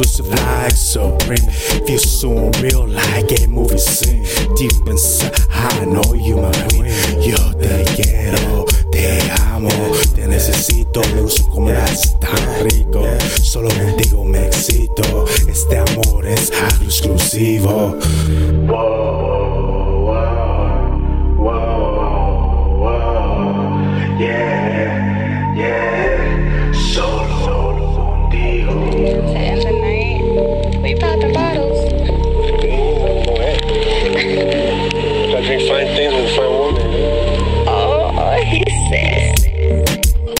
exclusive like Supreme. Feel so unreal like a movie scene. Deep inside, I know you my queen. Yo te quiero, te amo, te necesito. Me gusta como eres tan rico. Solo contigo me excito. Este amor es algo exclusivo.